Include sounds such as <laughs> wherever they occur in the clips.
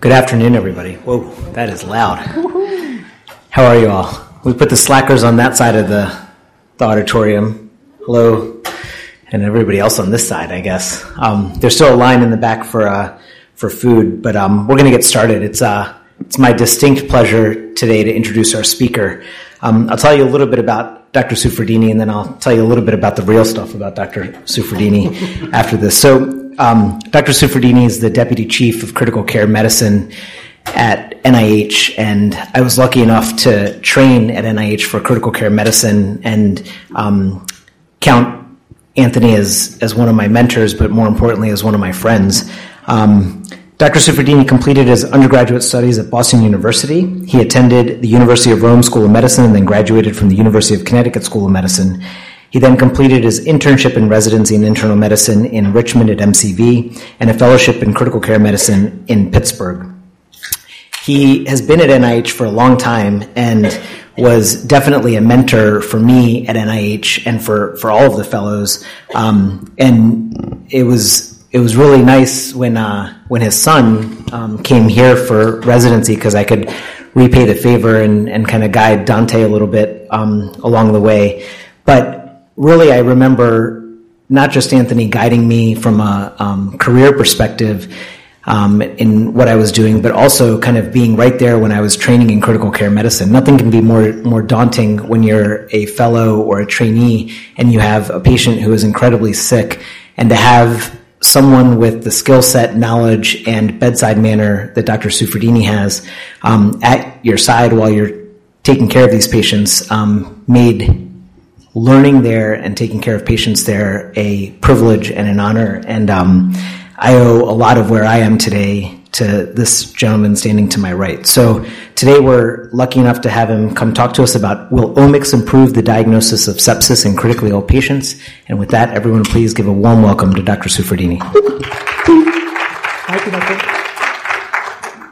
Good afternoon, everybody. Whoa, that is loud. How are you all? We put the slackers on that side of the, the auditorium. Hello, and everybody else on this side, I guess. Um, there's still a line in the back for uh, for food, but um, we're going to get started. It's uh, it's my distinct pleasure today to introduce our speaker. Um, I'll tell you a little bit about Dr. Suffredini, and then I'll tell you a little bit about the real stuff about Dr. Suffredini <laughs> after this. So, um, Dr. Suffredini is the Deputy Chief of Critical Care Medicine at NIH, and I was lucky enough to train at NIH for critical care medicine and um, count Anthony as, as one of my mentors, but more importantly, as one of my friends. Um, Dr. Suffredini completed his undergraduate studies at Boston University. He attended the University of Rome School of Medicine and then graduated from the University of Connecticut School of Medicine. He then completed his internship and residency in internal medicine in Richmond at MCV and a fellowship in critical care medicine in Pittsburgh. He has been at NIH for a long time and was definitely a mentor for me at NIH and for, for all of the fellows. Um, and it was it was really nice when uh, when his son um, came here for residency because I could repay the favor and, and kind of guide Dante a little bit um, along the way. But really, I remember not just Anthony guiding me from a um, career perspective um, in what I was doing, but also kind of being right there when I was training in critical care medicine. Nothing can be more more daunting when you're a fellow or a trainee and you have a patient who is incredibly sick, and to have someone with the skill set, knowledge, and bedside manner that Dr. Suffredini has um, at your side while you're taking care of these patients um, made learning there and taking care of patients there a privilege and an honor. And um, I owe a lot of where I am today to this gentleman standing to my right. So today we're lucky enough to have him come talk to us about will omics improve the diagnosis of sepsis in critically ill patients? And with that, everyone please give a warm welcome to Dr. Suffredini. Thank you, Dr.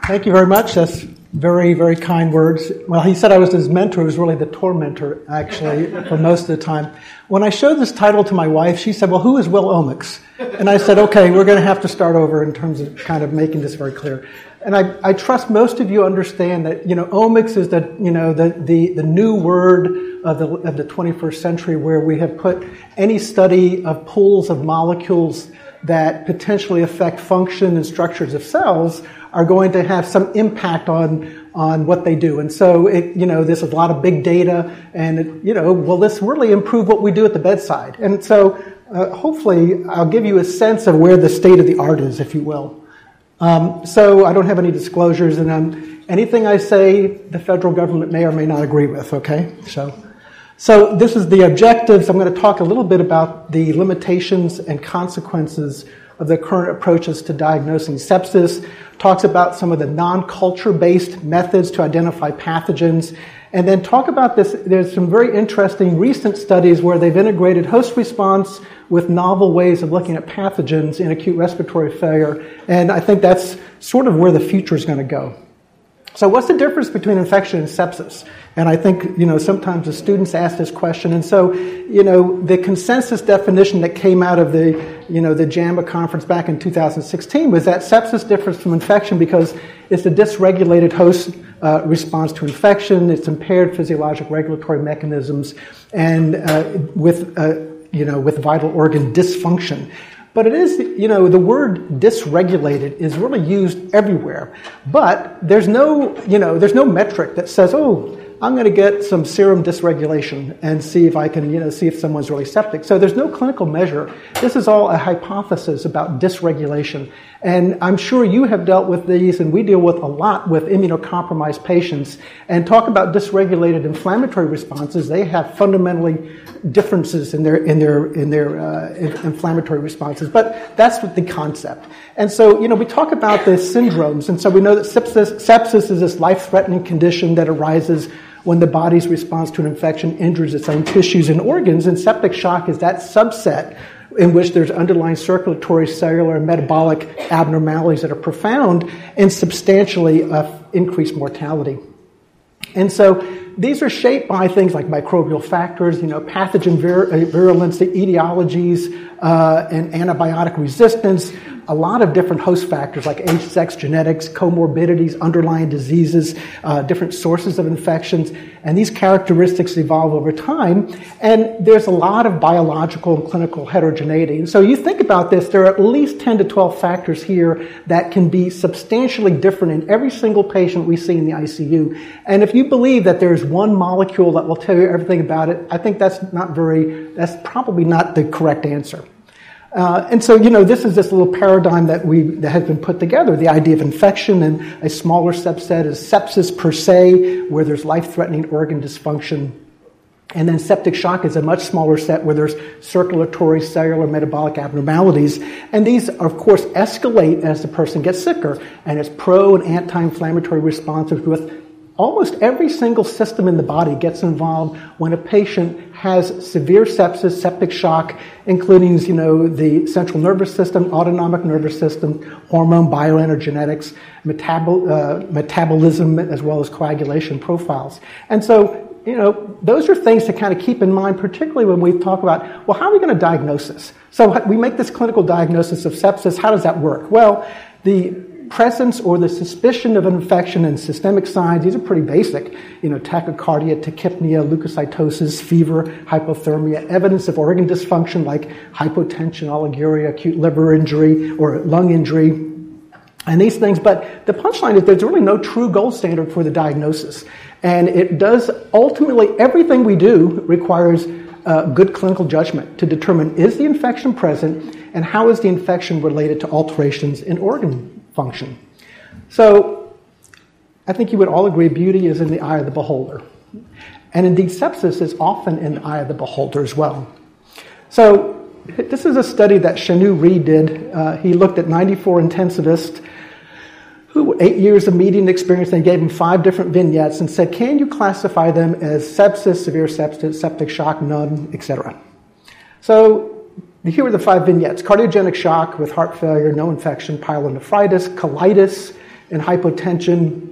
Thank you very much. That's very, very kind words. Well, he said I was his mentor. He was really the tormentor, actually, <laughs> for most of the time. When I showed this title to my wife, she said, Well, who is Will Omics? And I said, Okay, we're going to have to start over in terms of kind of making this very clear. And I, I trust most of you understand that, you know, omics is the, you know, the, the, the new word of the, of the 21st century where we have put any study of pools of molecules that potentially affect function and structures of cells are going to have some impact on on what they do. And so, it, you know, there's a lot of big data, and it, you know, will this really improve what we do at the bedside? And so, uh, hopefully, I'll give you a sense of where the state of the art is, if you will. Um, so, I don't have any disclosures, and um, anything I say, the federal government may or may not agree with. Okay, so. So this is the objectives. I'm going to talk a little bit about the limitations and consequences of the current approaches to diagnosing sepsis, talks about some of the non-culture based methods to identify pathogens, and then talk about this. There's some very interesting recent studies where they've integrated host response with novel ways of looking at pathogens in acute respiratory failure, and I think that's sort of where the future is going to go. So, what's the difference between infection and sepsis? And I think, you know, sometimes the students ask this question. And so, you know, the consensus definition that came out of the, you know, the JAMA conference back in 2016 was that sepsis differs from infection because it's a dysregulated host uh, response to infection, it's impaired physiologic regulatory mechanisms, and uh, with, uh, you know, with vital organ dysfunction. But it is, you know, the word dysregulated is really used everywhere. But there's no, you know, there's no metric that says, oh, I'm going to get some serum dysregulation and see if I can, you know, see if someone's really septic. So there's no clinical measure. This is all a hypothesis about dysregulation. And I'm sure you have dealt with these, and we deal with a lot with immunocompromised patients. And talk about dysregulated inflammatory responses. They have fundamentally differences in their in their in their uh, inflammatory responses. But that's the concept. And so, you know, we talk about the syndromes, and so we know that sepsis, sepsis is this life-threatening condition that arises when the body's response to an infection injures its own tissues and organs. And septic shock is that subset in which there's underlying circulatory, cellular, and metabolic abnormalities that are profound and substantially uh, increase mortality. And so these are shaped by things like microbial factors, you know, pathogen vir- uh, virulence, the etiologies, uh, and antibiotic resistance, a lot of different host factors like age, sex, genetics, comorbidities, underlying diseases, uh, different sources of infections, and these characteristics evolve over time. And there's a lot of biological and clinical heterogeneity. And so you think about this, there are at least 10 to 12 factors here that can be substantially different in every single patient we see in the ICU. And if you believe that there's one molecule that will tell you everything about it, I think that's not very, that's probably not the correct answer. Uh, and so, you know, this is this little paradigm that we that has been put together. The idea of infection and a smaller subset is sepsis per se, where there's life-threatening organ dysfunction, and then septic shock is a much smaller set where there's circulatory, cellular, metabolic abnormalities, and these, of course, escalate as the person gets sicker, and it's pro and anti-inflammatory responses with almost every single system in the body gets involved when a patient has severe sepsis, septic shock, including, you know, the central nervous system, autonomic nervous system, hormone, bioenergenetics, metabol- uh, metabolism, as well as coagulation profiles. And so, you know, those are things to kind of keep in mind, particularly when we talk about, well, how are we going to diagnose this? So we make this clinical diagnosis of sepsis. How does that work? Well, the presence or the suspicion of an infection and systemic signs, these are pretty basic. You know, tachycardia, tachypnea, leukocytosis, fever, hypothermia, evidence of organ dysfunction like hypotension, oliguria, acute liver injury, or lung injury, and these things. But the punchline is there's really no true gold standard for the diagnosis. And it does ultimately, everything we do requires uh, good clinical judgment to determine is the infection present and how is the infection related to alterations in organ function. So I think you would all agree beauty is in the eye of the beholder. And indeed, sepsis is often in the eye of the beholder as well. So this is a study that Chanu Rhee did. Uh, he looked at 94 intensivists who eight years of median experience. They gave them five different vignettes and said, "Can you classify them as sepsis, severe sepsis, septic shock, none, etc." So here are the five vignettes cardiogenic shock with heart failure, no infection, pyelonephritis, colitis, and hypotension.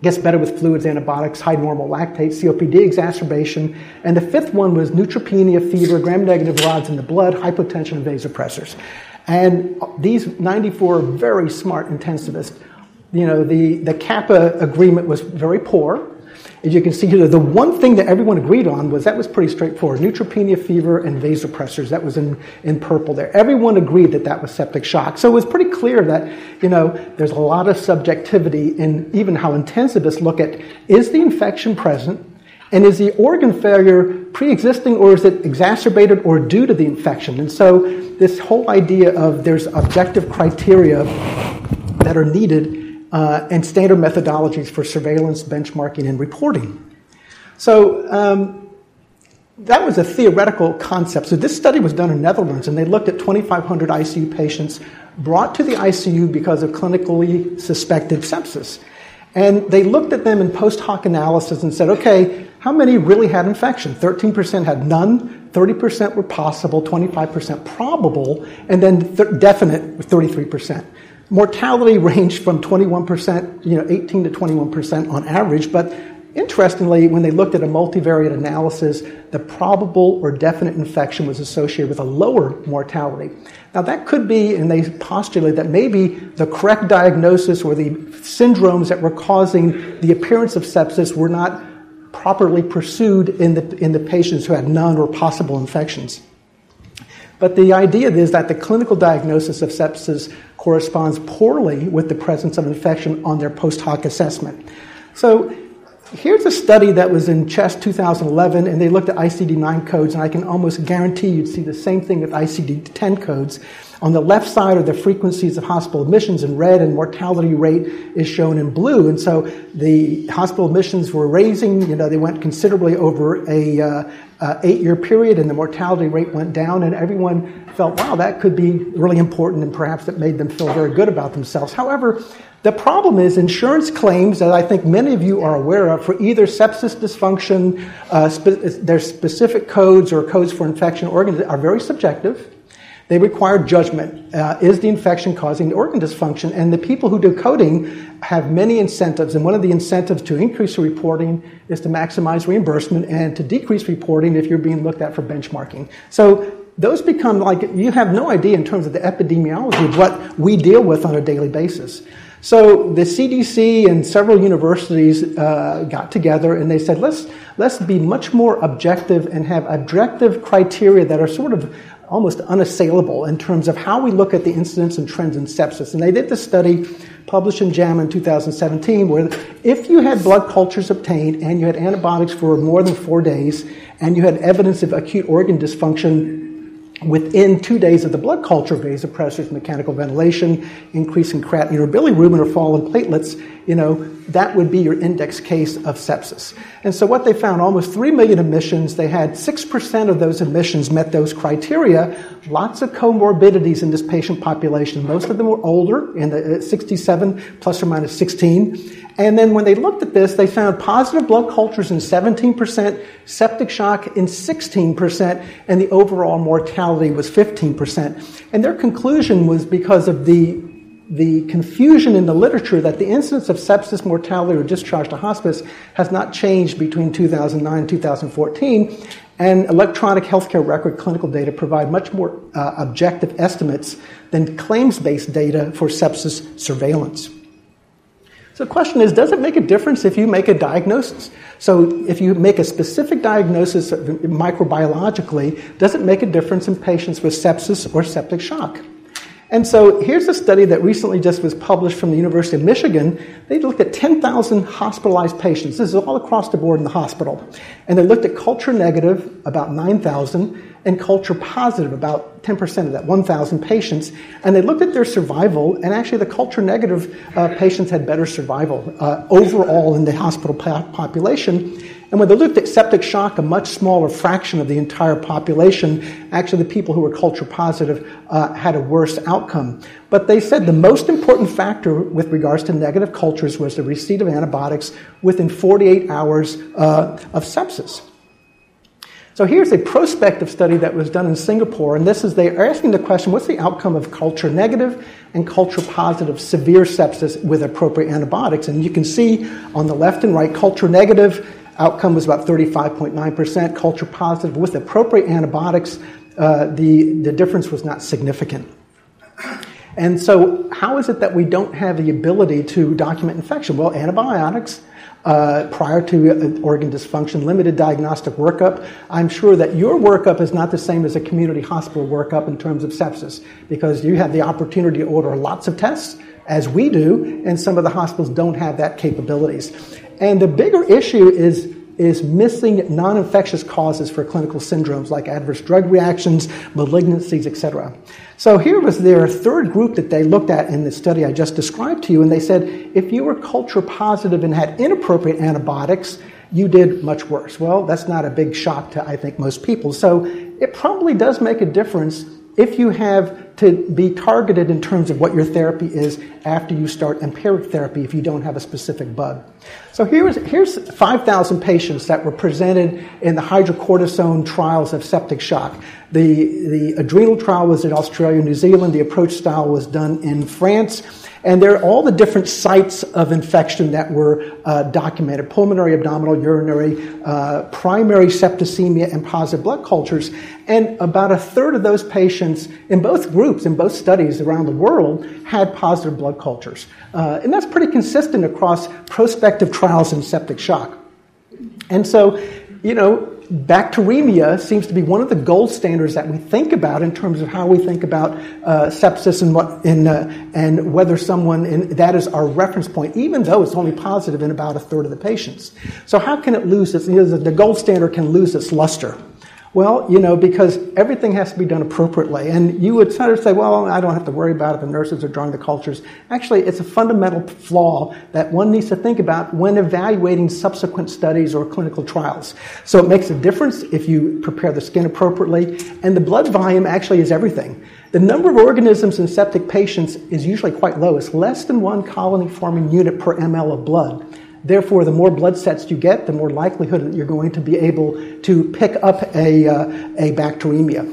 Gets better with fluids, antibiotics, high normal lactate, COPD exacerbation. And the fifth one was neutropenia, fever, gram negative rods in the blood, hypotension, and vasopressors. And these 94 very smart intensivists, you know, the, the kappa agreement was very poor. As you can see here, the one thing that everyone agreed on was that was pretty straightforward. Neutropenia, fever, and vasopressors. That was in, in purple there. Everyone agreed that that was septic shock. So it was pretty clear that, you know, there's a lot of subjectivity in even how intensivists look at, is the infection present? And is the organ failure pre-existing or is it exacerbated or due to the infection? And so this whole idea of there's objective criteria that are needed uh, and standard methodologies for surveillance, benchmarking, and reporting. So um, that was a theoretical concept. So this study was done in Netherlands, and they looked at 2,500 ICU patients brought to the ICU because of clinically suspected sepsis. And they looked at them in post hoc analysis and said, okay, how many really had infection? 13% had none, 30% were possible, 25% probable, and then th- definite 33%. Mortality ranged from 21%, you know, 18 to 21% on average, but interestingly, when they looked at a multivariate analysis, the probable or definite infection was associated with a lower mortality. Now, that could be, and they postulate that maybe the correct diagnosis or the syndromes that were causing the appearance of sepsis were not properly pursued in the, in the patients who had none or possible infections. But the idea is that the clinical diagnosis of sepsis corresponds poorly with the presence of infection on their post hoc assessment. So here's a study that was in CHEST 2011, and they looked at ICD 9 codes, and I can almost guarantee you'd see the same thing with ICD 10 codes. On the left side are the frequencies of hospital admissions in red, and mortality rate is shown in blue. And so the hospital admissions were raising, you know, they went considerably over a uh, uh, eight year period, and the mortality rate went down, and everyone felt, wow, that could be really important, and perhaps it made them feel very good about themselves. However, the problem is insurance claims that I think many of you are aware of for either sepsis dysfunction, uh, spe- their specific codes or codes for infection organs are very subjective. They require judgment. Uh, is the infection causing the organ dysfunction? And the people who do coding have many incentives. And one of the incentives to increase reporting is to maximize reimbursement and to decrease reporting if you're being looked at for benchmarking. So those become like you have no idea in terms of the epidemiology of what we deal with on a daily basis. So the CDC and several universities uh, got together and they said, let's, let's be much more objective and have objective criteria that are sort of almost unassailable in terms of how we look at the incidence and trends in sepsis. And they did this study published in JAMA in 2017 where if you had blood cultures obtained and you had antibiotics for more than four days and you had evidence of acute organ dysfunction within two days of the blood culture, vasopressors, mechanical ventilation, increase in creatinine or bilirubin or fall in platelets, you know, that would be your index case of sepsis. And so what they found, almost 3 million admissions, they had 6% of those admissions met those criteria. Lots of comorbidities in this patient population. Most of them were older, in the uh, 67 plus or minus 16. And then when they looked at this, they found positive blood cultures in 17%, septic shock in 16%, and the overall mortality was 15%. And their conclusion was because of the the confusion in the literature that the incidence of sepsis mortality or discharge to hospice has not changed between 2009 and 2014, and electronic healthcare record clinical data provide much more uh, objective estimates than claims based data for sepsis surveillance. So the question is, does it make a difference if you make a diagnosis? So if you make a specific diagnosis microbiologically, does it make a difference in patients with sepsis or septic shock? And so here's a study that recently just was published from the University of Michigan. They looked at 10,000 hospitalized patients. This is all across the board in the hospital. And they looked at culture negative, about 9,000, and culture positive, about 10% of that, 1,000 patients. And they looked at their survival, and actually the culture negative uh, patients had better survival uh, overall in the hospital population. And when they looked at septic shock, a much smaller fraction of the entire population, actually the people who were culture positive uh, had a worse outcome. But they said the most important factor with regards to negative cultures was the receipt of antibiotics within 48 hours uh, of sepsis. So here's a prospective study that was done in Singapore, and this is they are asking the question what's the outcome of culture negative and culture positive severe sepsis with appropriate antibiotics? And you can see on the left and right, culture negative outcome was about 35.9%, culture positive with appropriate antibiotics, uh, the, the difference was not significant. And so, how is it that we don't have the ability to document infection? Well, antibiotics uh, prior to uh, organ dysfunction, limited diagnostic workup. I'm sure that your workup is not the same as a community hospital workup in terms of sepsis because you have the opportunity to order lots of tests, as we do, and some of the hospitals don't have that capabilities. And the bigger issue is is missing non-infectious causes for clinical syndromes like adverse drug reactions, malignancies, etc. So here was their third group that they looked at in the study I just described to you, and they said if you were culture positive and had inappropriate antibiotics, you did much worse. Well, that's not a big shock to I think most people. So it probably does make a difference if you have to be targeted in terms of what your therapy is after you start empiric therapy if you don't have a specific bug. So here's, here's 5,000 patients that were presented in the hydrocortisone trials of septic shock. The, the adrenal trial was in Australia, and New Zealand. The APROCCHSS was done in France. And there are all the different sites of infection that were uh, documented pulmonary, abdominal, urinary, uh, primary septicemia, and positive blood cultures. And about a third of those patients in both groups, in both studies around the world, had positive blood cultures. Uh, and that's pretty consistent across prospective trials in septic shock. And so, you know, bacteremia seems to be one of the gold standards that we think about in terms of how we think about uh, sepsis and what in, uh, and whether someone in, that is our reference point, even though it's only positive in about a third of the patients. So how can it lose its? You know, the gold standard can lose its luster. Well, you know, because everything has to be done appropriately. And you would sort of say, well, I don't have to worry about it. The nurses are drawing the cultures. Actually, it's a fundamental flaw that one needs to think about when evaluating subsequent studies or clinical trials. So it makes a difference if you prepare the skin appropriately. And the blood volume actually is everything. The number of organisms in septic patients is usually quite low. It's less than one colony forming unit per ml of blood. Therefore, the more blood sets you get, the more likelihood that you're going to be able to pick up a, uh, a bacteremia.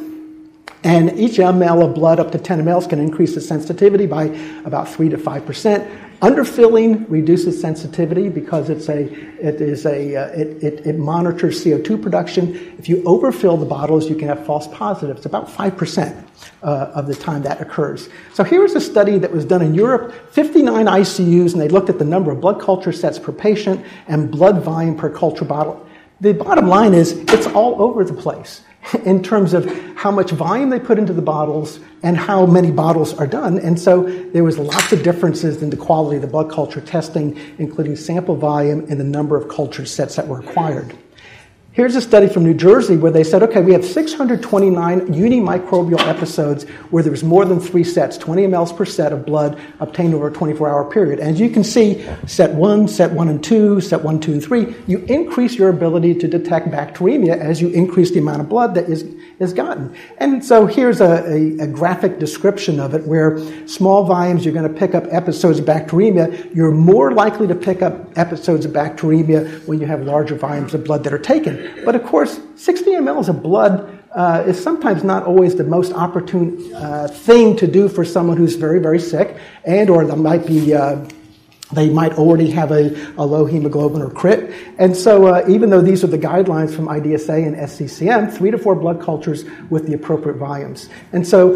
And each ml of blood up to 10 mLs can increase the sensitivity by about 3 to 5%. Underfilling reduces sensitivity because it's a, it, is a, uh, it, it, it, monitors CO2 production. If you overfill the bottles, you can have false positives, about 5% uh, of the time that occurs. So here's a study that was done in Europe 59 ICUs, and they looked at the number of blood culture sets per patient and blood volume per culture bottle. The bottom line is it's all over the place <laughs> in terms of how much volume they put into the bottles and how many bottles are done. And so there was lots of differences in the quality of the blood culture testing, including sample volume and the number of culture sets that were acquired. Here's a study from New Jersey where they said, okay, we have 629 unimicrobial episodes where there was more than three sets, 20 mLs per set of blood obtained over a 24 hour period. As you can see, set one, set one and two, set one, two, and three, you increase your ability to detect bacteremia as you increase the amount of blood that is, is gotten. And so here's a, a, a graphic description of it where small volumes, you're going to pick up episodes of bacteremia. You're more likely to pick up episodes of bacteremia when you have larger volumes of blood that are taken. But of course, 60 mLs of blood uh, is sometimes not always the most opportune uh, thing to do for someone who's very, very sick, and or there might be. Uh, they might already have a, a, low hemoglobin or crit. And so, uh, even though these are the guidelines from IDSA and SCCM, three to four blood cultures with the appropriate volumes. And so,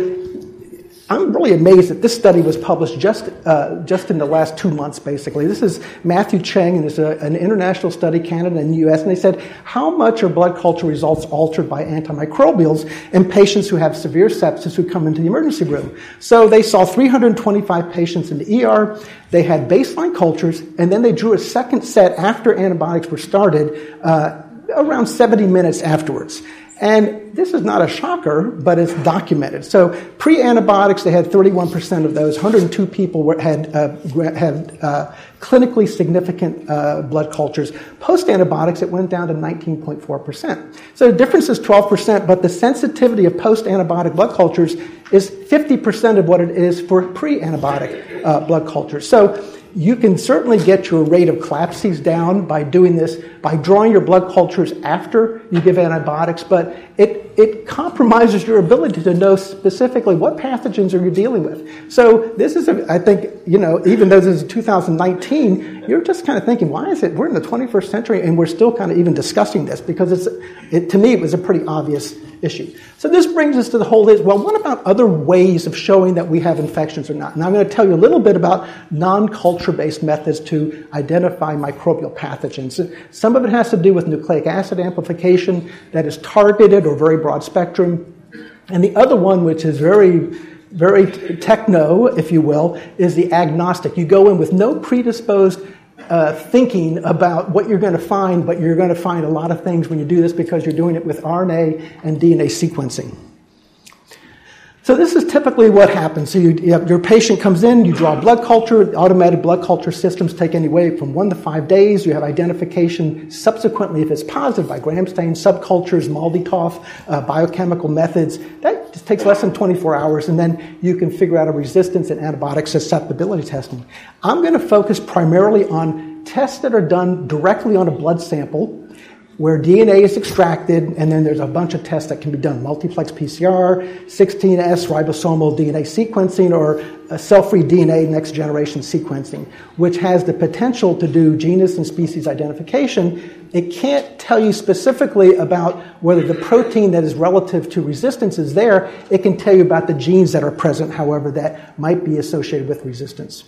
I'm really amazed that this study was published just, uh, just in the last two months, basically. This is Matthew Cheng, and it's an international study, Canada and the US, and they said, how much are blood culture results altered by antimicrobials in patients who have severe sepsis who come into the emergency room? So they saw 325 patients in the ER, they had baseline cultures, and then they drew a second set after antibiotics were started, uh, around 70 minutes afterwards. And this is not a shocker, but it's documented. So pre antibiotics, they had 31% of those. 102 people were, had, uh, had uh, clinically significant uh, blood cultures. Post antibiotics, it went down to 19.4%. So the difference is 12%, but the sensitivity of post antibiotic blood cultures is 50% of what it is for pre antibiotic uh, blood cultures. So you can certainly get your rate of CLABSIs down by doing this, by drawing your blood cultures after you give antibiotics, but it, it compromises your ability to know specifically what pathogens are you dealing with. So this is, a, I think, you know, even though this is 2019, you're just kind of thinking, why is it, we're in the 21st century and we're still kind of even discussing this because it's, it, to me, it was a pretty obvious issue. So this brings us to the whole is, well, what about other ways of showing that we have infections or not? And I'm going to tell you a little bit about non-culture based methods to identify microbial pathogens. Some of it has to do with nucleic acid amplification that is targeted or very broad spectrum. And the other one, which is very very techno, if you will, is the agnostic. You go in with no predisposed uh, thinking about what you're going to find, but you're going to find a lot of things when you do this because you're doing it with RNA and DNA sequencing. So this is typically what happens. So you, you your patient comes in, you draw blood culture. Automated blood culture systems take anywhere from one to five days. You have identification subsequently if it's positive by gram stain, subcultures, MALDI-TOF, uh, biochemical methods. That just takes less than 24 hours, and then you can figure out a resistance and antibiotic susceptibility testing. I'm going to focus primarily on tests that are done directly on a blood sample where DNA is extracted, and then there's a bunch of tests that can be done multiplex PCR, 16S ribosomal DNA sequencing, or cell free DNA next generation sequencing, which has the potential to do genus and species identification. It can't tell you specifically about whether the protein that is relative to resistance is there. It can tell you about the genes that are present, however, that might be associated with resistance.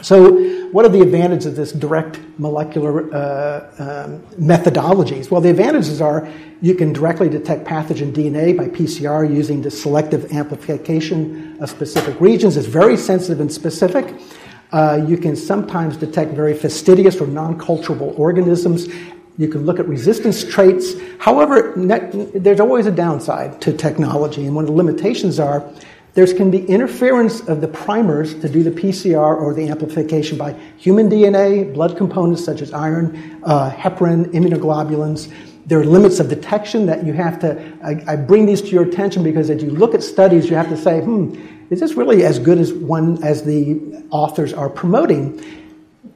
So, what are the advantages of this direct molecular uh, um, methodologies? Well, the advantages are you can directly detect pathogen DNA by PCR using the selective amplification of specific regions. It's very sensitive and specific. Uh, you can sometimes detect very fastidious or non culturable organisms. You can look at resistance traits. However, ne- there's always a downside to technology, and one of the limitations are there can be interference of the primers to do the PCR or the amplification by human DNA, blood components such as iron, uh, heparin, immunoglobulins. There are limits of detection that you have to. I, I, bring these to your attention because as you look at studies, you have to say, hmm, is this really as good as one as the authors are promoting?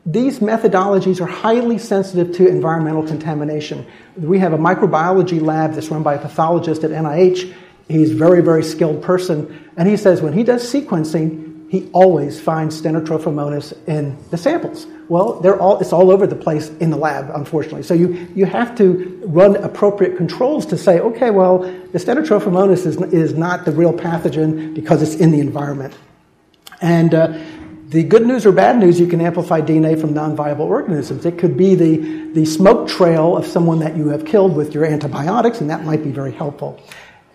These methodologies are highly sensitive to environmental contamination. We have a microbiology lab that's run by a pathologist at NIH He's a very, very skilled person. And he says when he does sequencing, he always finds Stenotrophomonas in the samples. Well, they're all, it's all over the place in the lab, unfortunately. So you, you have to run appropriate controls to say, okay, well, the Stenotrophomonas is, is not the real pathogen because it's in the environment. And uh, the good news or bad news, you can amplify DNA from non viable organisms. It could be the, the smoke trail of someone that you have killed with your antibiotics, and that might be very helpful.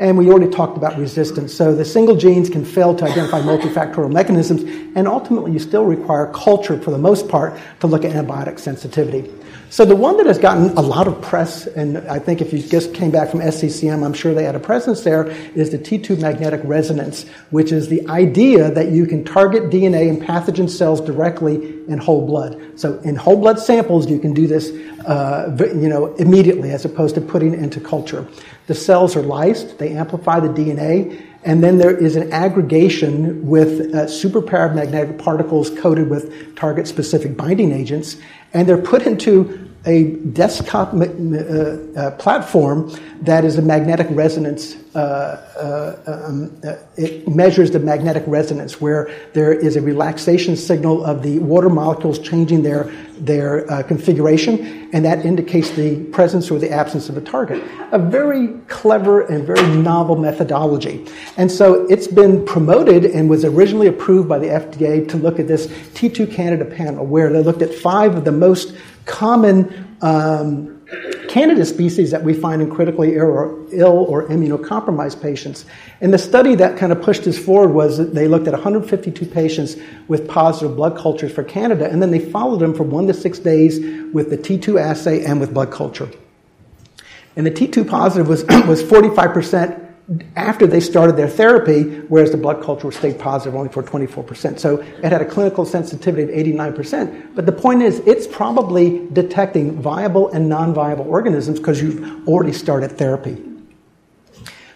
And we already talked about resistance. So the single genes can fail to identify multifactorial mechanisms, and ultimately you still require culture for the most part to look at antibiotic sensitivity. So the one that has gotten a lot of press, and I think if you just came back from SCCM, I'm sure they had a presence there, is the T2 magnetic resonance, which is the idea that you can target DNA and pathogen cells directly in whole blood. So in whole blood samples, you can do this, uh, you know, immediately as opposed to putting it into culture. The cells are lysed; they amplify the DNA, and then there is an aggregation with uh, superparamagnetic particles coated with target specific binding agents and they're put into a desktop uh, uh, platform that is a magnetic resonance. Uh, uh um, uh, it measures the magnetic resonance where there is a relaxation signal of the water molecules changing their their configuration, and that indicates the presence or the absence of a target. A very clever and very novel methodology. And so it's been promoted and was originally approved by the FDA to look at this T2 Candida panel, where they looked at five of the most common um, Candida species that we find in critically ill or, immunocompromised patients. And the study that kind of pushed this forward was that they looked at 152 patients with positive blood cultures for Candida, and then they followed them for one to six days with the T2 assay and with blood culture. And the T2 positive was, <clears throat> was 45% after they started their therapy, whereas the blood culture stayed positive only for 24%. So it had a clinical sensitivity of 89%. But the point is, it's probably detecting viable and non viable organisms because you've already started therapy.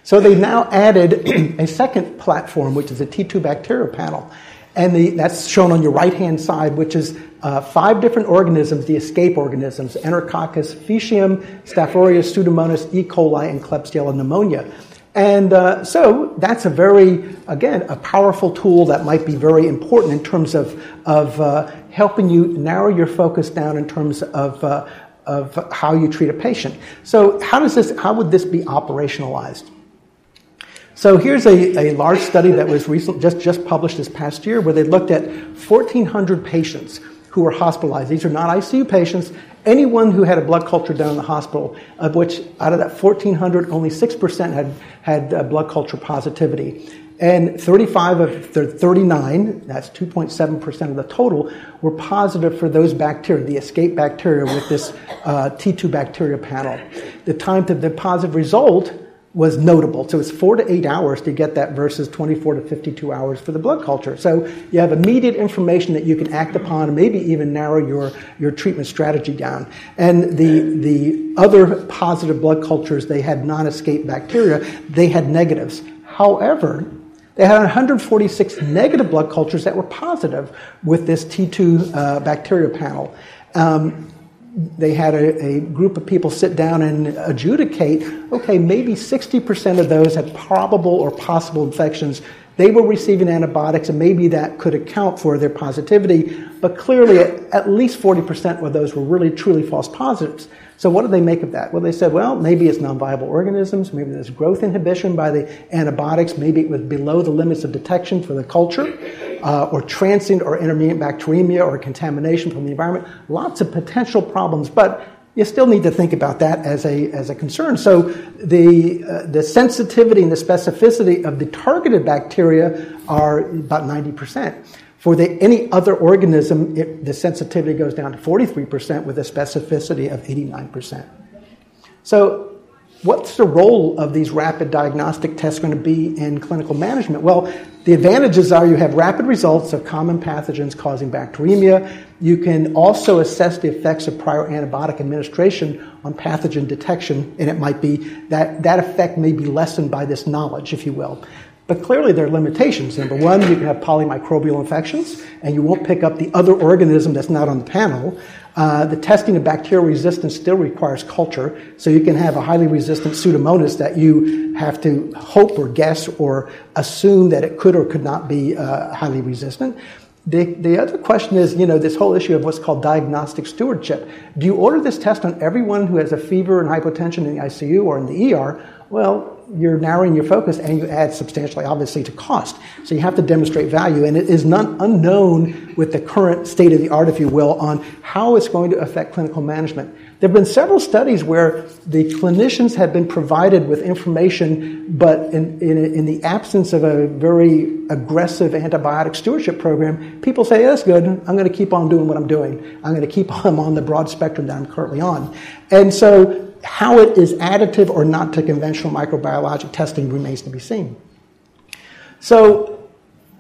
So they've now added <clears throat> a second platform, which is a T2 bacterial panel. And the, that's shown on your right hand side, which is uh, five different organisms, the ESKAPE organisms Enterococcus faecium, Staph aureus, Pseudomonas, E. coli, and Klebsiella pneumonia. And uh, so that's a very, again, a powerful tool that might be very important in terms of, of uh, helping you narrow your focus down in terms of, uh, of how you treat a patient. So how does this, how would this be operationalized? So here's a, a large study that was recent, just, just published this past year where they looked at 1,400 patients who were hospitalized. These are not ICU patients, anyone who had a blood culture done in the hospital, of which out of that 1,400, only 6% had, had uh, blood culture positivity. And 35 of the 39, that's 2.7% of the total, were positive for those bacteria, the ESKAPE bacteria with this uh, T2 bacteria panel. The time to the positive result was notable. So it's four to eight hours to get that versus 24 to 52 hours for the blood culture. So you have immediate information that you can act upon and maybe even narrow your, your treatment strategy down. And the, the other positive blood cultures, they had non-ESKAPE bacteria, they had negatives. However, they had 146 negative blood cultures that were positive with this T2 uh, bacteria panel. Um, they had a, a, group of people sit down and adjudicate okay, maybe 60% of those had probable or possible infections. They were receiving antibiotics, and maybe that could account for their positivity, but clearly at, at least 40% of those were really truly false positives. So what did they make of that? Well, they said, well, maybe it's non-viable organisms, maybe there's growth inhibition by the antibiotics, maybe it was below the limits of detection for the culture, uh, or transient or intermediate bacteremia or contamination from the environment. Lots of potential problems, but you still need to think about that as a, as a concern. So the, uh, the sensitivity and the specificity of the targeted bacteria are about 90%. For the, any other organism, it, the sensitivity goes down to 43% with a specificity of 89%. So, what's the role of these rapid diagnostic tests going to be in clinical management? Well, the advantages are you have rapid results of common pathogens causing bacteremia. You can also assess the effects of prior antibiotic administration on pathogen detection, and it might be that that effect may be lessened by this knowledge, if you will. But clearly, there are limitations. Number one, you can have polymicrobial infections, and you won't pick up the other organism that's not on the panel. Uh, the testing of bacterial resistance still requires culture, so you can have a highly resistant Pseudomonas that you have to hope or guess or assume that it could or could not be uh, highly resistant. The, the other question is, you know, this whole issue of what's called diagnostic stewardship. Do you order this test on everyone who has a fever and hypotension in the ICU or in the ER? Well, you're narrowing your focus and you add substantially, obviously, to cost. So you have to demonstrate value, and it is not unknown with the current state of the art, if you will, on how it's going to affect clinical management. There have been several studies where the clinicians have been provided with information, but in, in, in the absence of a very aggressive antibiotic stewardship program, people say, that's good, I'm going to keep on doing what I'm doing. I'm going to keep <laughs> on on the broad spectrum that I'm currently on. And so how it is additive or not to conventional microbiologic testing remains to be seen. So,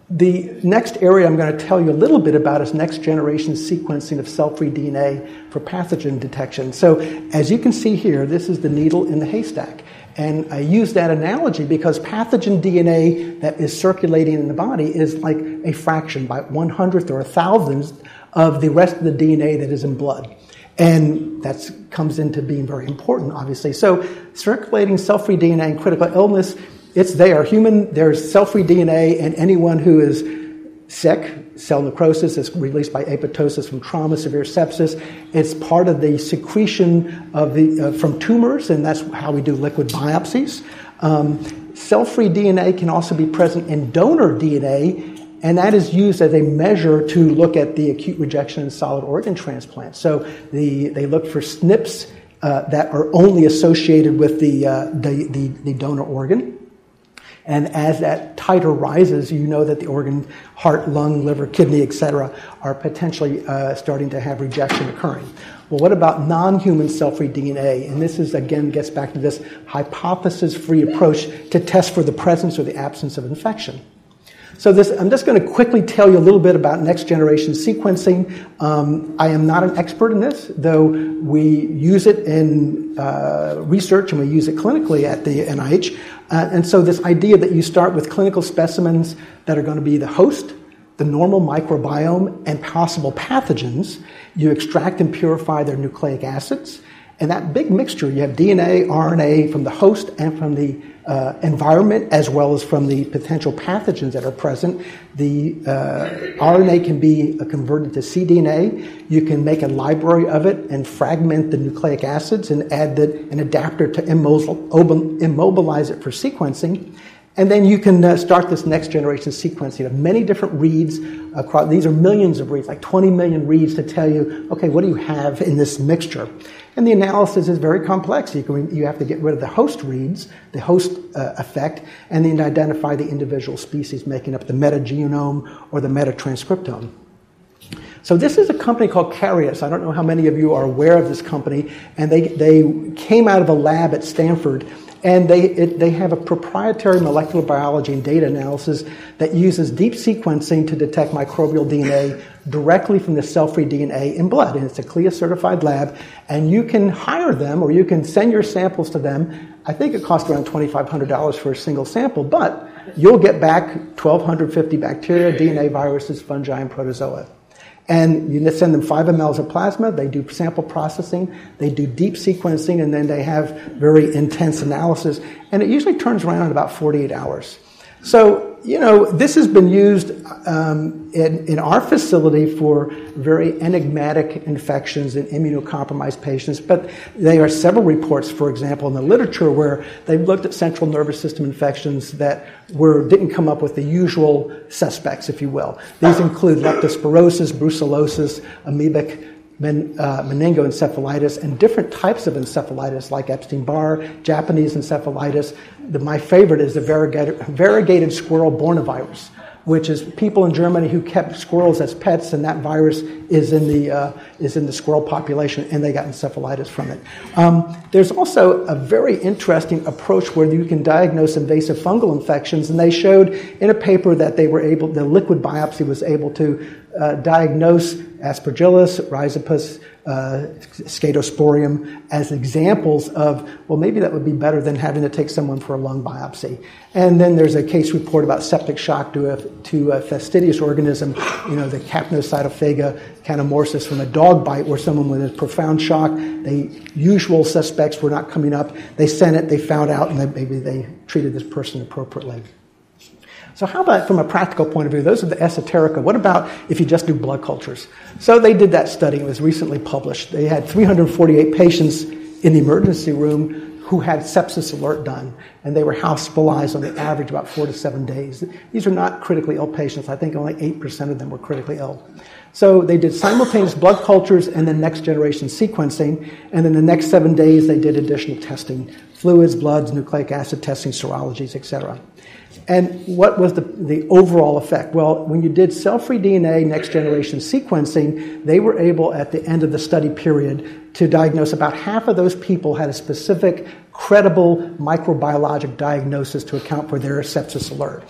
the next area I'm going to tell you a little bit about is next generation sequencing of cell free DNA for pathogen detection. So, as you can see here, this is the needle in the haystack. And I use that analogy because pathogen DNA that is circulating in the body is like a fraction, by one hundredth or a thousandth of the rest of the DNA that is in blood. And that comes into being very important, obviously. So, circulating cell free DNA in critical illness, it's there. Human, there's cell free DNA, and anyone who is sick, cell necrosis is released by apoptosis from trauma, severe sepsis. It's part of the secretion of the, uh, from tumors, and that's how we do liquid biopsies. Um, cell free DNA can also be present in donor DNA and that is used as a measure to look at the acute rejection in solid organ transplants. So the, they look for SNPs uh, that are only associated with the, uh, the, the, the, donor organ. And as that titer rises, you know that the organ, heart, lung, liver, kidney, etc., are potentially uh, starting to have rejection occurring. Well, what about non human cell free DNA? And this is, again, gets back to this hypothesis free approach to test for the presence or the absence of infection. So this, I'm just going to quickly tell you a little bit about next generation sequencing. Um, I am not an expert in this, though we use it in uh, research and we use it clinically at the NIH. Uh, and so this idea that you start with clinical specimens that are going to be the host, the normal microbiome, and possible pathogens, you extract and purify their nucleic acids. And that big mixture, you have DNA, RNA from the host and from the uh, environment as well as from the potential pathogens that are present. The uh, RNA can be uh, converted to cDNA. You can make a library of it and fragment the nucleic acids and add the, an adapter to immobilize it for sequencing. And then you can uh, start this next generation sequencing of many different reads. Across, these are millions of reads, like 20 million reads to tell you, okay, what do you have in this mixture? And the analysis is very complex. You, can, you have to get rid of the host reads, the host uh, effect, and then identify the individual species making up the metagenome or the metatranscriptome. So this is a company called Karius. I don't know how many of you are aware of this company. And they, they came out of a lab at Stanford and they, it, they have a proprietary molecular biology and data analysis that uses deep sequencing to detect microbial DNA directly from the cell free DNA in blood. And it's a CLIA certified lab. And you can hire them or you can send your samples to them. I think it costs around $2,500 for a single sample, but you'll get back 1,250 bacteria, DNA, viruses, fungi, and protozoa. And you send them five mLs of plasma, they do sample processing, they do deep sequencing, and then they have very intense analysis. And it usually turns around in about 48 hours. So you know, this has been used um, in, in our facility for very enigmatic infections in immunocompromised patients, but there are several reports, for example, in the literature where they've looked at central nervous system infections that were, didn't come up with the usual suspects, if you will. These include leptospirosis, brucellosis, amoebic men, uh, meningoencephalitis and different types of encephalitis like Epstein-Barr, Japanese encephalitis. The, my favorite is the variegated, variegated squirrel bornavirus, which is people in Germany who kept squirrels as pets, and that virus is in the uh, is in the squirrel population, and they got encephalitis from it. Um, there's also a very interesting approach where you can diagnose invasive fungal infections, and they showed in a paper that they were able, the liquid biopsy was able to uh, diagnose aspergillus, rhizopus, uh, scedosporium as examples of, well, maybe that would be better than having to take someone for a lung biopsy. And then there's a case report about septic shock to a, to a fastidious organism, you know, the Capnocytophaga canimorsus from a dog bite where someone with a profound shock, the usual suspects were not coming up. They sent it, they found out, and maybe they treated this person appropriately. So, how about from a practical point of view? Those are the esoterica. What about if you just do blood cultures? So, they did that study. It was recently published. They had 348 patients in the emergency room who had sepsis alert done, and they were hospitalized on the average about four to seven days. These are not critically ill patients. I think only 8% of them were critically ill. So they did simultaneous blood cultures and then next generation sequencing, and then the next seven days they did additional testing fluids, bloods, nucleic acid testing, serologies, etc. And what was the, the overall effect? Well, when you did cell free DNA next generation sequencing, they were able at the end of the study period to diagnose about half of those people had a specific, credible microbiologic diagnosis to account for their sepsis alert.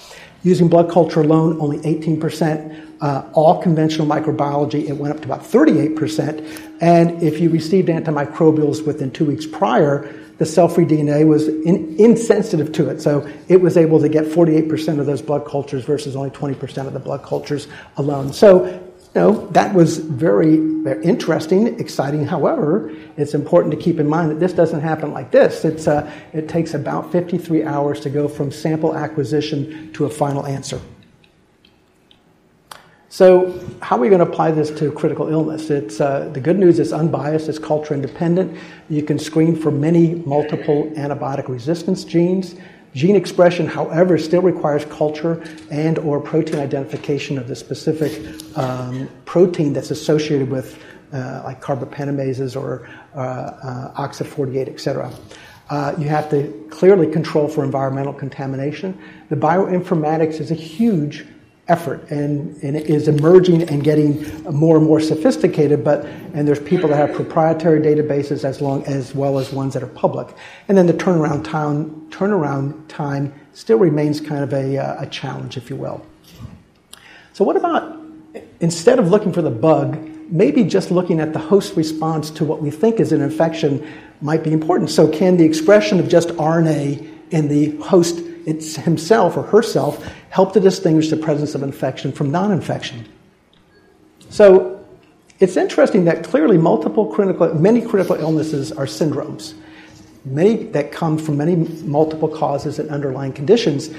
Using blood culture alone, only 18%. Uh, all conventional microbiology, it went up to about 38%. And if you received antimicrobials within two weeks prior, the cell-free DNA was in, insensitive to it. So it was able to get 48% of those blood cultures versus only 20% of the blood cultures alone. So, you know, that was very, very interesting, exciting. However, it's important to keep in mind that this doesn't happen like this. It's, uh, it takes about 53 hours to go from sample acquisition to a final answer. So, how are we going to apply this to critical illness? It's, uh, the good news is unbiased, it's culture independent. You can screen for many multiple antibiotic resistance genes. Gene expression, however, still requires culture and or protein identification of the specific um, protein that's associated with uh, like carbapenemases or uh, uh OXA48, et cetera. Uh, you have to clearly control for environmental contamination. The bioinformatics is a huge effort and, and it is emerging and getting more and more sophisticated but and there's people that have proprietary databases as long as well as ones that are public. And then the turnaround time turnaround time still remains kind of a, uh, a challenge if you will. So what about instead of looking for the bug maybe just looking at the host response to what we think is an infection might be important. So can the expression of just rna in the host it's himself or herself help to distinguish the presence of infection from non infection. So it's interesting that clearly multiple critical, many critical illnesses are syndromes, many that come from many multiple causes and underlying conditions.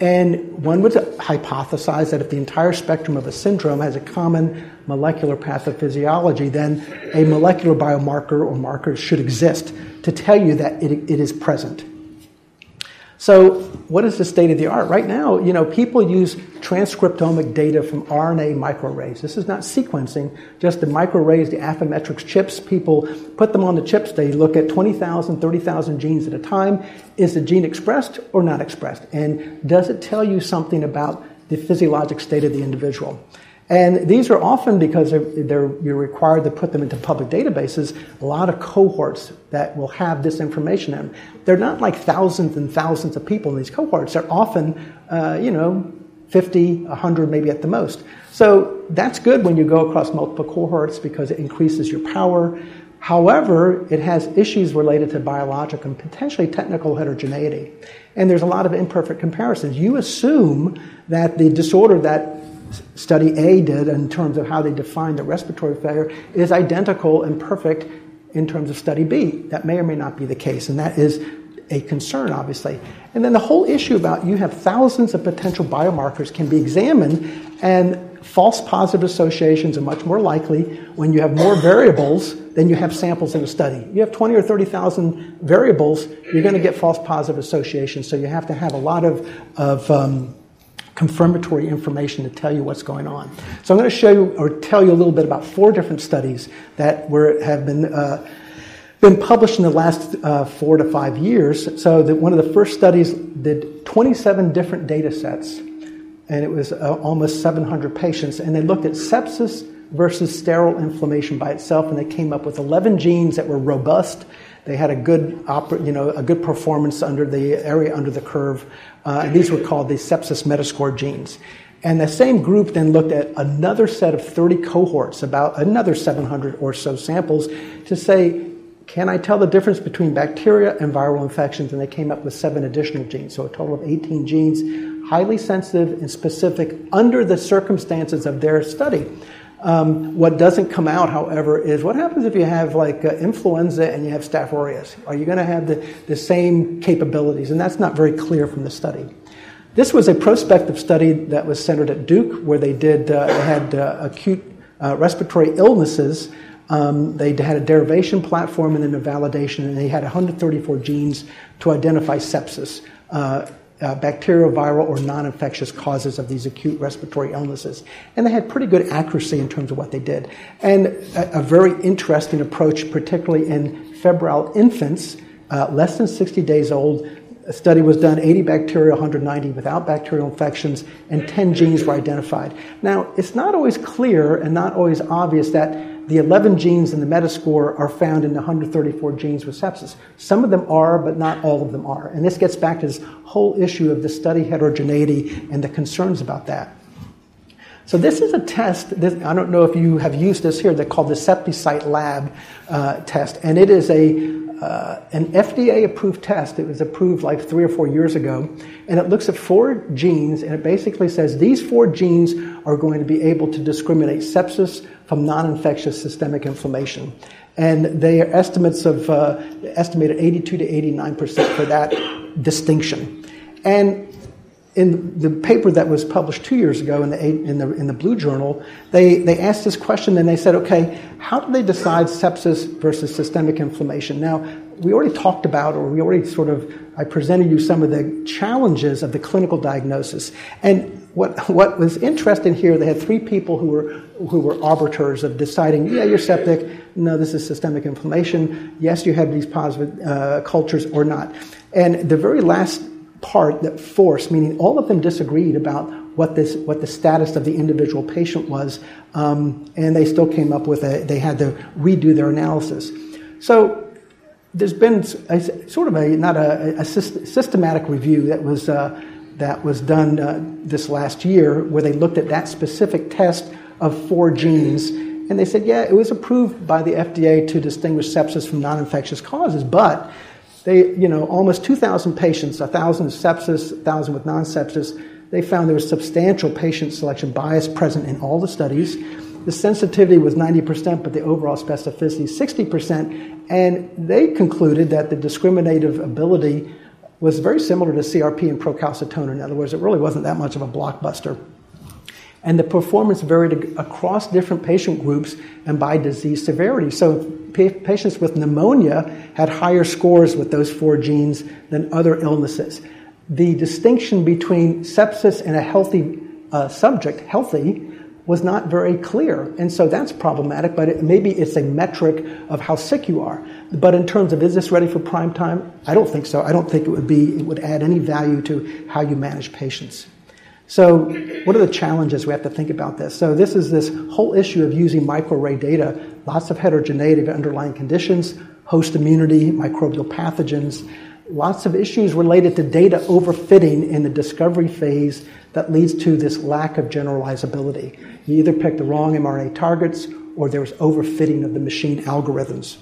And one would hypothesize that if the entire spectrum of a syndrome has a common molecular pathophysiology, then a molecular biomarker or marker should exist to tell you that it, it is present. So, what is the state of the art? Right now, you know, people use transcriptomic data from RNA microarrays. This is not sequencing, just the microarrays, the Affymetrix chips. People put them on the chips, they look at 20,000, 30,000 genes at a time. Is the gene expressed or not expressed? And does it tell you something about the physiologic state of the individual? And these are often because they're, they're, you're required to put them into public databases, a lot of cohorts that will have this information in them. They're not like thousands and thousands of people in these cohorts. They're often, uh, you know, 50, 100 maybe at the most. So that's good when you go across multiple cohorts because it increases your power. However, it has issues related to biologic and potentially technical heterogeneity. And there's a lot of imperfect comparisons. You assume that the disorder that study A did in terms of how they define the respiratory failure is identical and perfect in terms of study B. That may or may not be the case, and that is a concern, obviously. And then the whole issue about you have thousands of potential biomarkers can be examined, and false positive associations are much more likely when you have more variables than you have samples in a study. You have 20 or 30,000 variables, you're going to get false positive associations, so you have to have a lot of, of um, confirmatory information to tell you what's going on. So I'm going to show you or tell you a little bit about four different studies that were, have been, uh, been published in the last uh, four to five years. So that one of the first studies did 27 different data sets, and it was uh, almost 700 patients, and they looked at sepsis versus sterile inflammation by itself, and they came up with 11 genes that were robust they had a good, you know, a good performance under the area under the curve. Uh, and these were called the sepsis metascore genes. And the same group then looked at another set of 30 cohorts, about another 700 or so samples, to say, can I tell the difference between bacteria and viral infections? And they came up with seven additional genes, so a total of 18 genes, highly sensitive and specific under the circumstances of their study. Um, what doesn't come out, however, is what happens if you have like uh, influenza and you have Staph aureus? Are you going to have the, the same capabilities? And that's not very clear from the study. This was a prospective study that was centered at Duke, where they did uh, had uh, acute uh, respiratory illnesses. Um, they had a derivation platform and then a validation, and they had 134 genes to identify sepsis, uh, bacterial, viral, or non-infectious causes of these acute respiratory illnesses. And they had pretty good accuracy in terms of what they did, and a, a very interesting approach, particularly in febrile infants, uh, less than 60 days old a study was done 80 bacterial, 190 without bacterial infections, and 10 genes were identified. Now, it's not always clear and not always obvious that the 11 genes in the metascore are found in the 134 genes with sepsis. Some of them are, but not all of them are. And this gets back to this whole issue of the study heterogeneity and the concerns about that. So this is a test. This, I don't know if you have used this here. They're called the SeptiCyte Lab uh, test, and it is a uh, an FDA approved test. It was approved like three or four years ago, and it looks at four genes, and it basically says these four genes are going to be able to discriminate sepsis from non infectious systemic inflammation. And they are estimates of uh, estimated 82 to 89 percent for that distinction. And in the paper that was published two years ago in the, in the, in the Blue Journal, they, they asked this question and they said, okay, how do they decide sepsis versus systemic inflammation? Now, we already talked about, or we already sort of, I presented you some of the challenges of the clinical diagnosis. And what, what was interesting here, they had three people who were, who were arbiters of deciding, yeah, you're septic, no, this is systemic inflammation, yes, you have these positive uh, cultures or not. And the very last part that force, meaning all of them disagreed about what this what the status of the individual patient was, um, and they still came up with a they had to redo their analysis. So there's been a, sort of a not a, a systematic review that was uh, that was done uh, this last year where they looked at that specific test of four genes. And they said, yeah, it was approved by the FDA to distinguish sepsis from non infectious causes, but they, you know, almost 2,000 patients, 1,000 with sepsis, 1,000 with non-sepsis. They found there was substantial patient selection bias present in all the studies. The sensitivity was 90%, but the overall specificity 60%. And they concluded that the discriminative ability was very similar to CRP and procalcitonin. In other words, it really wasn't that much of a blockbuster and the performance varied across different patient groups and by disease severity. So pa- patients with pneumonia had higher scores with those four genes than other illnesses. The distinction between sepsis and a healthy uh, subject, healthy, was not very clear. And so that's problematic, but it, maybe it's a metric of how sick you are. But in terms of is this ready for prime time? I don't think so. I don't think it would be, it would add any value to how you manage patients. So, what are the challenges we have to think about this? So, this is this whole issue of using microarray data, lots of heterogeneity of underlying conditions, host immunity, microbial pathogens, lots of issues related to data overfitting in the discovery phase that leads to this lack of generalizability. You either pick the wrong mRNA targets or there's overfitting of the machine algorithms.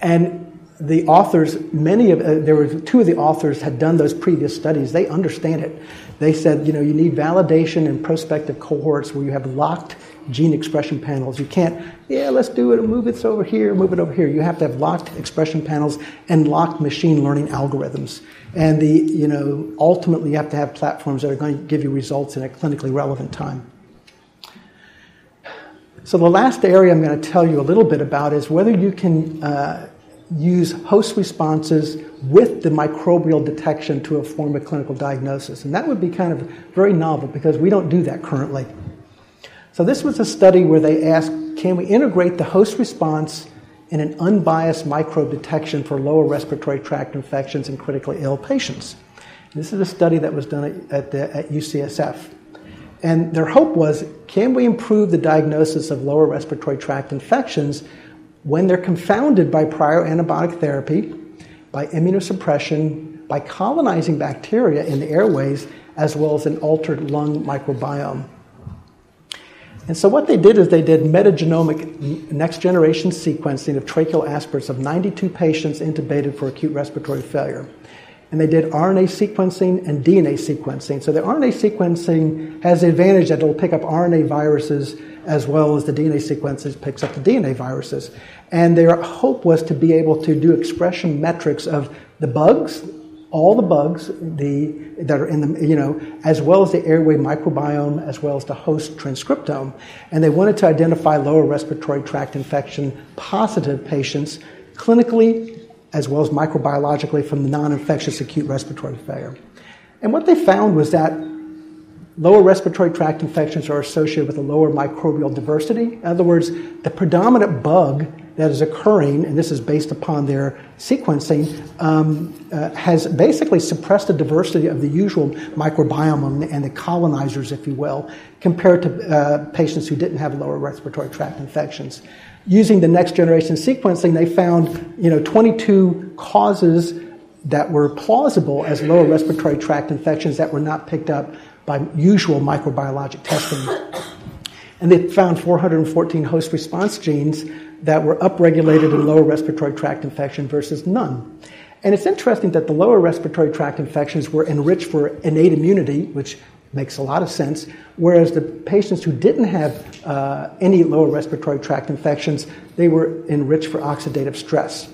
And the authors, many of, uh, there were two of the authors had done those previous studies. They understand it. They said, you know, you need validation in prospective cohorts where you have locked gene expression panels. You can't, yeah, let's do it, move it over here, move it over here. You have to have locked expression panels and locked machine learning algorithms. And the, you know, ultimately you have to have platforms that are going to give you results in a clinically relevant time. So the last area I'm going to tell you a little bit about is whether you can uh, use host responses with the microbial detection to inform a clinical diagnosis. And that would be kind of very novel because we don't do that currently. So, this was a study where they asked can we integrate the host response in an unbiased microbe detection for lower respiratory tract infections in critically ill patients? This is a study that was done at, the, at UCSF. And their hope was can we improve the diagnosis of lower respiratory tract infections when they're confounded by prior antibiotic therapy, by immunosuppression, by colonizing bacteria in the airways as well as an altered lung microbiome. And so what they did is they did metagenomic next generation sequencing of tracheal aspirates of 92 patients intubated for acute respiratory failure. And they did RNA sequencing and DNA sequencing. So the RNA sequencing has the advantage that it'll pick up RNA viruses as well as the DNA sequences picks up the DNA viruses. And their hope was to be able to do expression metrics of the bugs, all the bugs the, that are in the, you know, as well as the airway microbiome, as well as the host transcriptome. And they wanted to identify lower respiratory tract infection positive patients clinically as well as microbiologically from the non infectious acute respiratory failure. And what they found was that lower respiratory tract infections are associated with a lower microbial diversity. In other words, the predominant bug that is occurring, and this is based upon their sequencing, um, uh, has basically suppressed the diversity of the usual microbiome and the colonizers, if you will, compared to uh, patients who didn't have lower respiratory tract infections. Using the next generation sequencing, they found you know 22 causes that were plausible as lower respiratory tract infections that were not picked up by usual microbiologic testing. And they found 414 host response genes that were upregulated in lower respiratory tract infection versus none. And it's interesting that the lower respiratory tract infections were enriched for innate immunity, which makes a lot of sense, whereas the patients who didn't have uh, any lower respiratory tract infections, they were enriched for oxidative stress.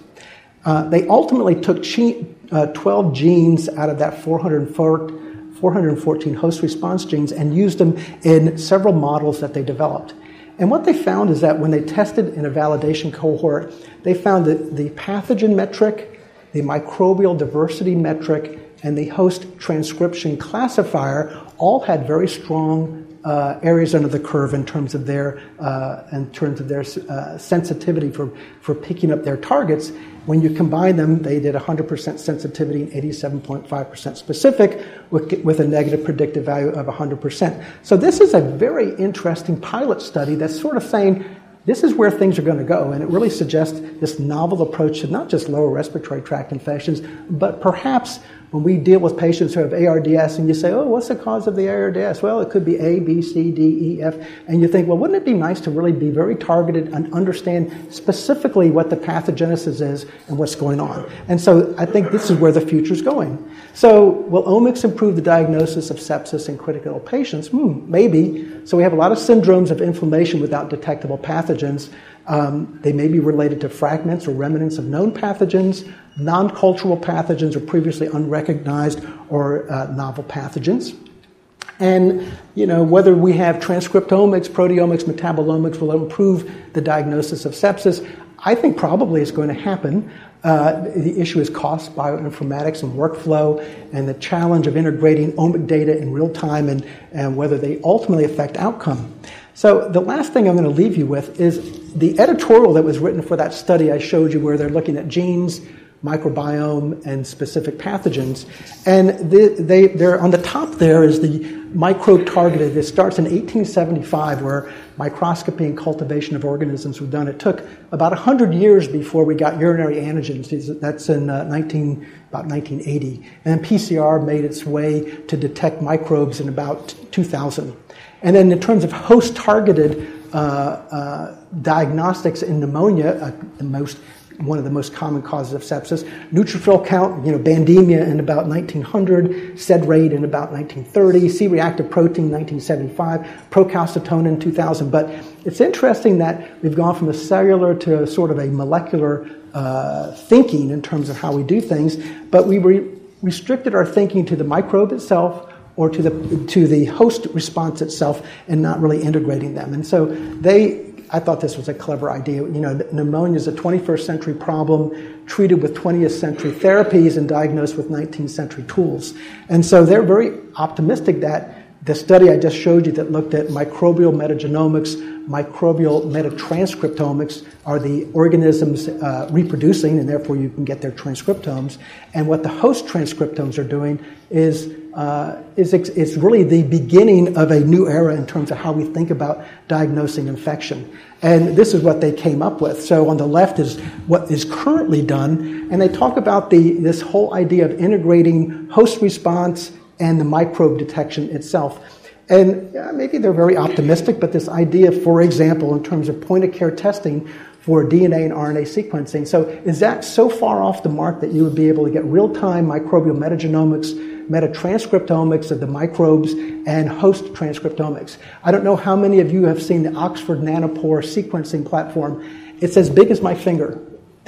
Uh, they ultimately took chi- uh, 12 genes out of that 414 host response genes and used them in several models that they developed. And what they found is that when they tested in a validation cohort, they found that the pathogen metric, the microbial diversity metric, and the host transcription classifier all had very strong uh, areas under the curve in terms of their uh, in terms of their uh, sensitivity for, for picking up their targets. When you combine them, they did 100% sensitivity and 87.5% specific with, with a negative predictive value of 100%. So this is a very interesting pilot study that's sort of saying this is where things are going to go, and it really suggests this novel approach to not just lower respiratory tract infections, but perhaps when we deal with patients who have ARDS and you say, oh, what's the cause of the ARDS? Well, it could be A, B, C, D, E, F. And you think, well, wouldn't it be nice to really be very targeted and understand specifically what the pathogenesis is and what's going on? And so I think this is where the future is going. So will omics improve the diagnosis of sepsis in critical patients? Hmm, maybe. So we have a lot of syndromes of inflammation without detectable pathogens. Um, they may be related to fragments or remnants of known pathogens non cultural pathogens or previously unrecognized or uh, novel pathogens. And, you know, whether we have transcriptomics, proteomics, metabolomics will improve the diagnosis of sepsis, I think probably it's going to happen. Uh, the issue is cost, bioinformatics, and workflow, and the challenge of integrating omic data in real time and, and whether they ultimately affect outcome. So, the last thing I'm going to leave you with is the editorial that was written for that study I showed you, where they're looking at genes, microbiome and specific pathogens. And they, they, they're on the top there is the microbe targeted. It starts in 1875 where microscopy and cultivation of organisms were done. It took about 100 years before we got urinary antigens. That's in uh, 19, about 1980. And PCR made its way to detect microbes in about 2000. And then in terms of host targeted uh, uh, diagnostics in pneumonia, uh, the most one of the most common causes of sepsis. Neutrophil count, you know, bandemia in about 1900, sed rate in about 1930, C-reactive protein 1975, procalcitonin 2000. But it's interesting that we've gone from a cellular to sort of a molecular uh, thinking in terms of how we do things, but we re- restricted our thinking to the microbe itself or to the to the host response itself and not really integrating them. And so they I thought this was a clever idea. You know, pneumonia is a 21st century problem treated with 20th century therapies and diagnosed with 19th century tools. And so they're very optimistic that the study I just showed you that looked at microbial metagenomics, microbial metatranscriptomics are the organisms uh, reproducing, and therefore you can get their transcriptomes. And what the host transcriptomes are doing is, uh, is it's really the beginning of a new era in terms of how we think about diagnosing infection. And this is what they came up with. So on the left is what is currently done, and they talk about the, this whole idea of integrating host response and the microbe detection itself. And maybe they're very optimistic, but this idea, for example, in terms of point of care testing for DNA and RNA sequencing. So, is that so far off the mark that you would be able to get real time microbial metagenomics, metatranscriptomics of the microbes, and host transcriptomics? I don't know how many of you have seen the Oxford Nanopore sequencing platform. It's as big as my finger.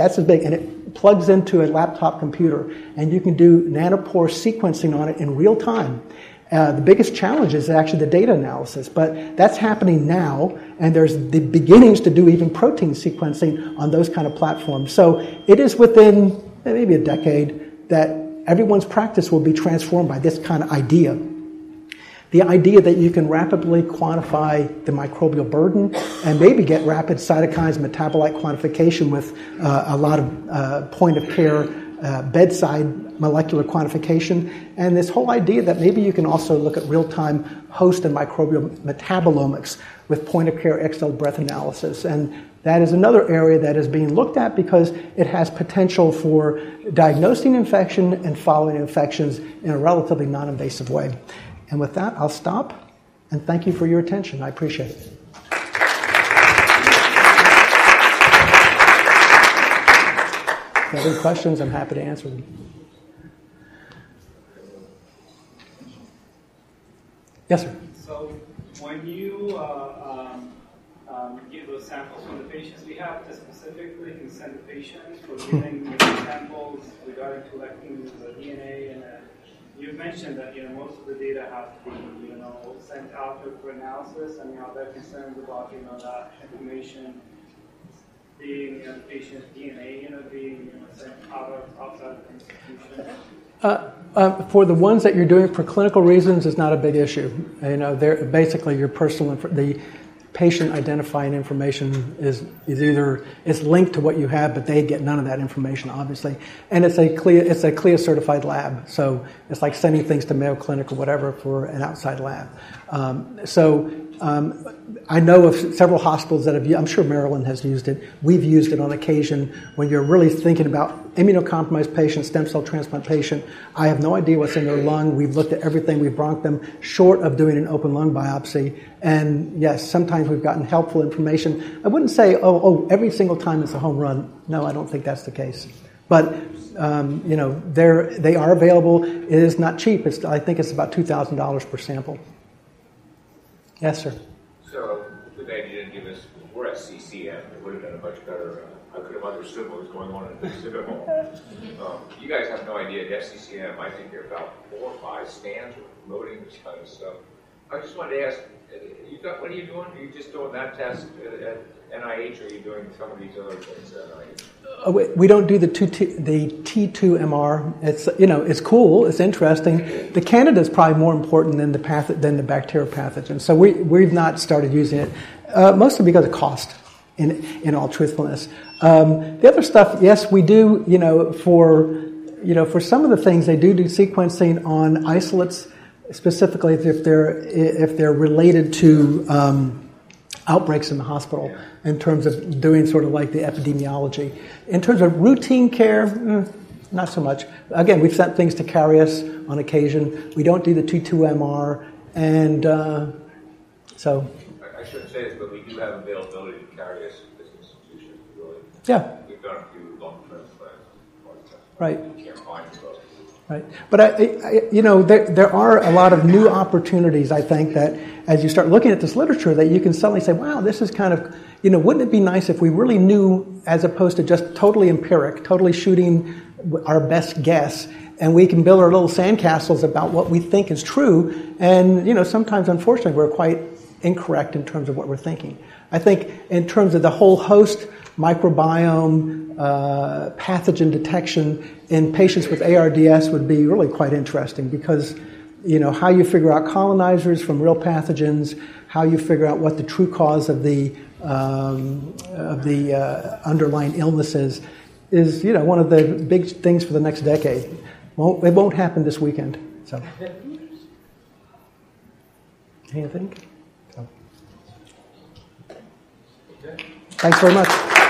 That's as big, and it plugs into a laptop computer, and you can do nanopore sequencing on it in real time. Uh, the biggest challenge is actually the data analysis, but that's happening now, and there's the beginnings to do even protein sequencing on those kind of platforms. So it is within maybe a decade that everyone's practice will be transformed by this kind of idea. The idea that you can rapidly quantify the microbial burden and maybe get rapid cytokines metabolite quantification with uh, a lot of uh, point of care uh, bedside molecular quantification, and this whole idea that maybe you can also look at real time host and microbial metabolomics with point of care exhaled breath analysis. And that is another area that is being looked at because it has potential for diagnosing infection and following infections in a relatively non invasive way. And with that, I'll stop and thank you for your attention. I appreciate it. If you have any questions, I'm happy to answer them. Yes, sir. So, when you uh, um, um, give those samples from the patients, we have to specifically consent the patients for giving samples regarding collecting the DNA and uh, you mentioned that you know most of the data have to be you know sent out for analysis. I mean, are there concerns about you know that information being a patient DNA, you know, being you know, sent out of, outside the institution? Uh, uh, for the ones that you're doing for clinical reasons, is not a big issue. You know, basically your personal the patient identifying information is, is either it's linked to what you have, but they get none of that information, obviously. And it's a CLIA, it's a CLIA certified lab, so it's like sending things to Mayo Clinic or whatever for an outside lab. Um, so um, I know of several hospitals that have, I'm sure Maryland has used it. We've used it on occasion when you're really thinking about immunocompromised patient, stem cell transplant patient. I have no idea what's in their lung. We've looked at everything. We've brought them short of doing an open lung biopsy. And yes, sometimes we've gotten helpful information. I wouldn't say, oh, oh, every single time it's a home run. No, I don't think that's the case. But um, you know, they're, they are available. It is not cheap. It's, I think it's about two thousand dollars per sample. Yes, sir. So too bad you didn't give us. We're at CCM. It would have been a much better. Uh, I could have understood what was going on in the exhibit hall. <laughs> Um, you guys have no idea. At SCCM, I think there are about four or five stands promoting this kind of stuff. I just wanted to ask, you got what are you doing? Are you just doing that test at, at NIH, or are you doing some of these other things at NIH? Uh, we don't do the, two T, the T2MR. It's you know it's cool, it's interesting. The Candida is probably more important than the path, than the bacterial pathogen. So we we've not started using it, uh, mostly because of cost. In in all truthfulness, um, the other stuff, yes, we do. You know for you know for some of the things they do do sequencing on isolates, specifically if they're if they're related to. Um, outbreaks in the hospital in terms of doing sort of like the epidemiology. In terms of routine care, mm, not so much. Again, we've sent things to Karius on occasion. We don't do the T2MR, and uh, so. I shouldn't say this, but we do have availability to Karius as an institution, really. Yeah. We've done a few long-term plans. Right. Right. But I, I, you know, there, there are a lot of new opportunities. I think that as you start looking at this literature, that you can suddenly say, "Wow, this is kind of, you know, wouldn't it be nice if we really knew, as opposed to just totally empiric, totally shooting our best guess, and we can build our little sandcastles about what we think is true." And you know, sometimes, unfortunately, we're quite incorrect in terms of what we're thinking. I think in terms of the whole host microbiome uh, pathogen detection in patients with ARDS would be really quite interesting because you know, how you figure out colonizers from real pathogens, how you figure out what the true cause of the um, of the uh, underlying illnesses is, you know, one of the big things for the next decade. Won't, it won't happen this weekend. So, <laughs> anything? Thanks very much.